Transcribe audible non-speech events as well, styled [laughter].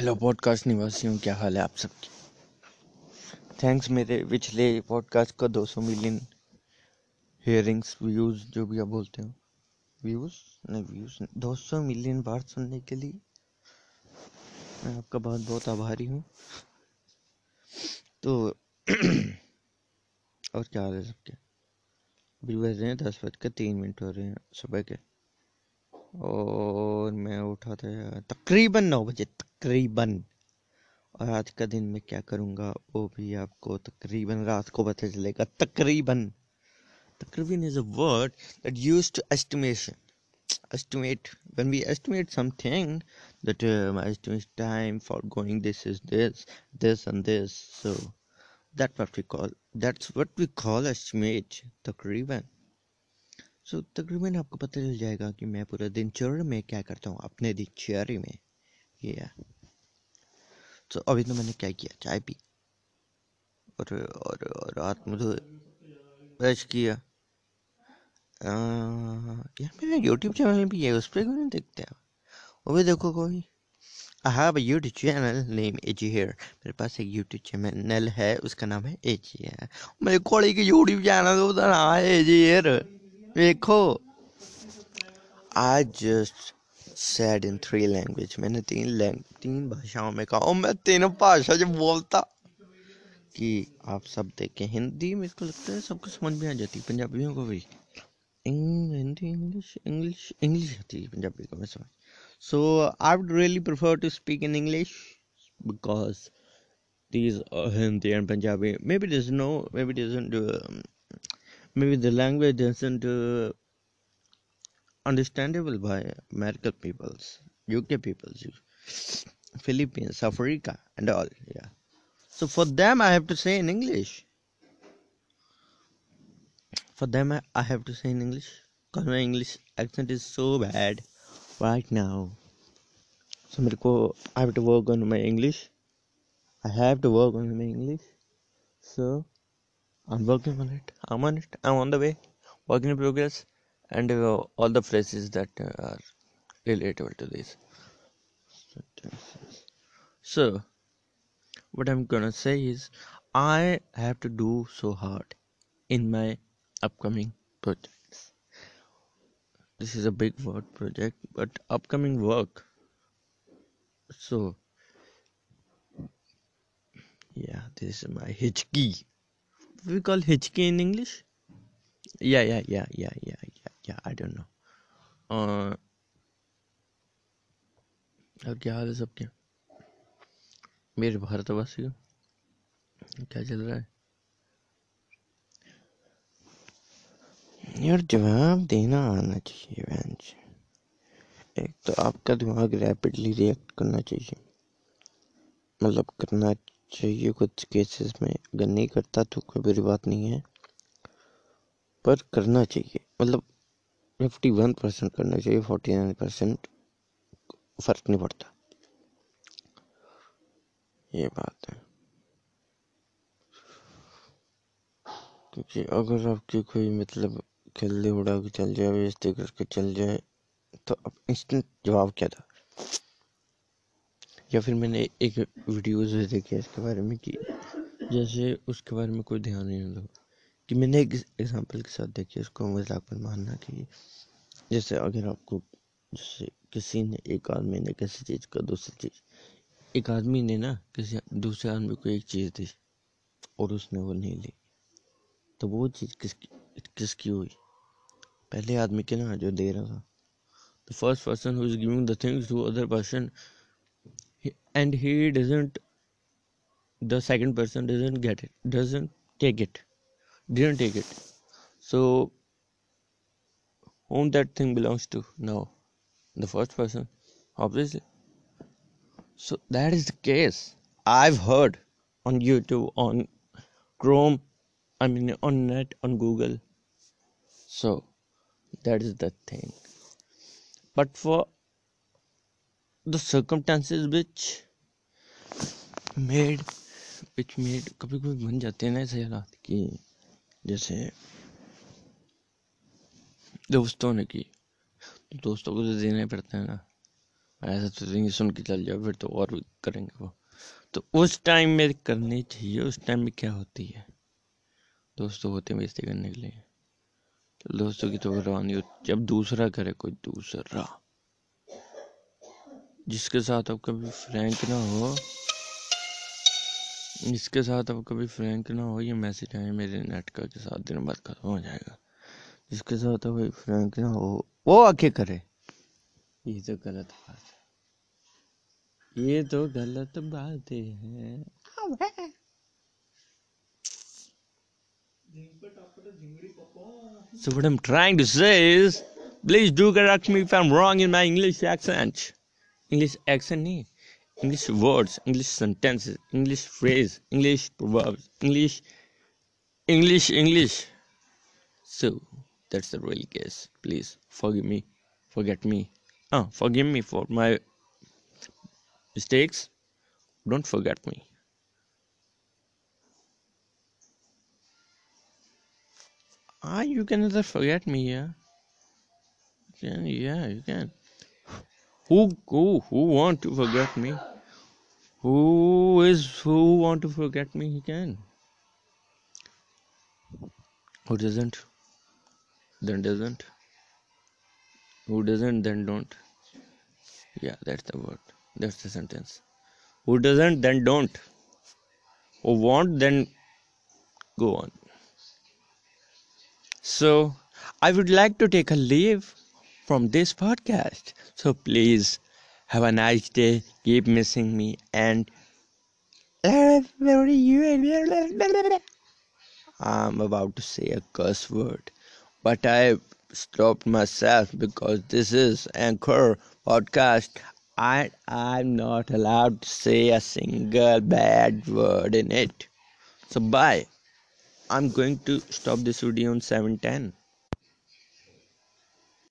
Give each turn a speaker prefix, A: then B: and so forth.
A: Hello podcast निवासियों क्या हाल है आप सबकी? थैंक्स मेरे पिछले पॉडकास्ट का 200 मिलियन हेयरिंग्स व्यूज़ जो भी आप बोलते हो। व्यूज़ नहीं व्यूज़ दो सौ मिलियन बार सुनने के लिए मैं आपका बहुत बहुत आभारी हूँ। तो [clears throat] और क्या हाल है सबके? अभी बज रहे हैं दस बज कर तीन मिनट हो रहे हैं सुबह के। और मैं उठा था तकरीबन नौ बजे तकरीबन। और आज का दिन मैं क्या करूँगा, वो भी आपको तकरीबन रात को पता चलेगा। तकरीबन तकरीबन is a word that use to estimation estimate one we estimate something that my estimate time for going this is this this and this so that what we call that's what we call estimate तकरीबन। So तकरीबन आपको पता चल जाएगा कि मैं पूरा दिनचर्य में क्या करता हूँ, अपने दिनचर्य में। ये yeah. तो अभी तो मैंने क्या किया? चाय पी। और और, और रात में तो ब्रश किया। यार मेरा यूट्यूब चैनल भी है उस पर क्यों नहीं देखते हैं वो भी देखो कोई। Have a YouTube channel name AG here मेरे पास एक यूट्यूब चैनल है उसका नाम है एजी है मेरे कोड़ी की यूट्यूब चैनल उसका नाम है एजी हेयर देखो। आज just said in three language मैंने तीन लैंग तीन भाषाओं में कहा और मैं तीनों भाषा जो बोलता कि आप सब देखें हिंदी मेरे को लगता है सबको समझ में आ जाती पंजाबियों को भी हिंदी इंग्लिश इंग्लिश इंग्लिश आती है पंजाबी को मैं समझ so I would really prefer to speak in English because these uh, Hindi and Punjabi. Maybe there's maybe doesn't do. Um, maybe the language isn't uh, understandable by American peoples, UK peoples, Philippines, Africa, and all. Yeah. So for them, I have to say in English. For them, I have to say in English because my English accent is so bad right now. So I have to work on my English. I have to work on my English. So I'm working on it. I'm on it. I'm on the way. Work in progress. And uh, all the phrases that uh, are relatable to this. So, what I'm gonna say is, I have to do so hard in my upcoming projects. This is a big work project, but upcoming work. So, yeah, this is my hitchkey we call hitchkey in English? Yeah, yeah, yeah, yeah, yeah, I don't know. Uh, और क्या हाल है सबके? मेरे भारतवासी क्या चल रहा है? यार जवाब देना आना चाहिए बेंच एक तो आपका दिमाग रैपिडली रिएक्ट करना चाहिए। मतलब करना चाहिए कुछ केसेस में। अगर नहीं करता तो कोई बुरी बात नहीं है। पर करना चाहिए। मतलब फिफ्टी वन परसेंट करना चाहिए फोर्टी नाइन परसेंट फ़र्क नहीं पड़ता। ये बात है। क्योंकि अगर आपकी कोई मतलब खेलने उड़ा के चल जाए बेइज्जती करके चल जाए तो अब इंस्टेंट जवाब क्या था? या फिर मैंने एक वीडियोज़ देखी है इसके बारे में कि जैसे उसके बारे में कोई ध्यान नहीं होता कि मैंने एक एग्जांपल के साथ देखिए उसको मज़ाक पर मानना कि जैसे अगर आपको जैसे किसी ने, एक आदमी ने किसी चीज़ का दूसरी चीज़, एक आदमी ने ना किसी दूसरे आदमी को एक चीज़ दी और उसने वो नहीं ली तो वो चीज़ किसकी किसकी हुई? पहले आदमी के ना जो दे रहा था। The first person who is giving the things to other person and he doesn't, the second person doesn't get it, doesn't take it. Didn't take it so whom that thing belongs to now the first person obviously so that is the case i've heard on youtube on chrome i mean on net on google so that is the thing but for the circumstances which made which made कभी कभी बन जाते हैं ना ऐसे हालात कि जैसे दोस्तों ने की तो दोस्तों को तो देना पड़ता है ना। ऐसा तो नहीं सुन के चल जाओ, फिर तो और भी करेंगे वो। तो उस टाइम में करनी चाहिए, उस टाइम में क्या होती है? दोस्तों होते हैं बेइज्जती करने के लिए। तो दोस्तों की तो परवाह नहीं होती जब दूसरा करे, कोई दूसरा। जिसके साथ आप कभी फ्रैंक ना हो जिसके साथ अब कभी फ्रैंक ना हो ये मैसेज आए मेरे नेट का के साथ दिन बाद खत्म हो जाएगा जिसके साथ अब फ्रैंक ना हो वो आके करे ये तो गलत बात है ये तो गलत बात है So what I'm trying to say is, please do correct me if I'm wrong in my English accent. English accent नहीं, English words, English sentences, English phrase, English proverbs, English, English, English. So that's the real case. Please forgive me, forget me. Oh, forgive me for my mistakes. Don't forget me. Ah, you can either forget me, yeah. Yeah, yeah, you can. Who, who, who want to forget me? Who is who want to forget me? He can. Who doesn't? Then doesn't. Who doesn't, then don't. Yeah, that's the word. That's the sentence. Who doesn't, then don't. Who won't, then go on. So, I would like to take a leave from this podcast. So, please have a nice day. Keep missing me and. I'm about to say a curse word, but I stopped myself because this is Anchor podcast I'm not allowed to say a single bad word in it. So bye. I'm going to stop this video on 710.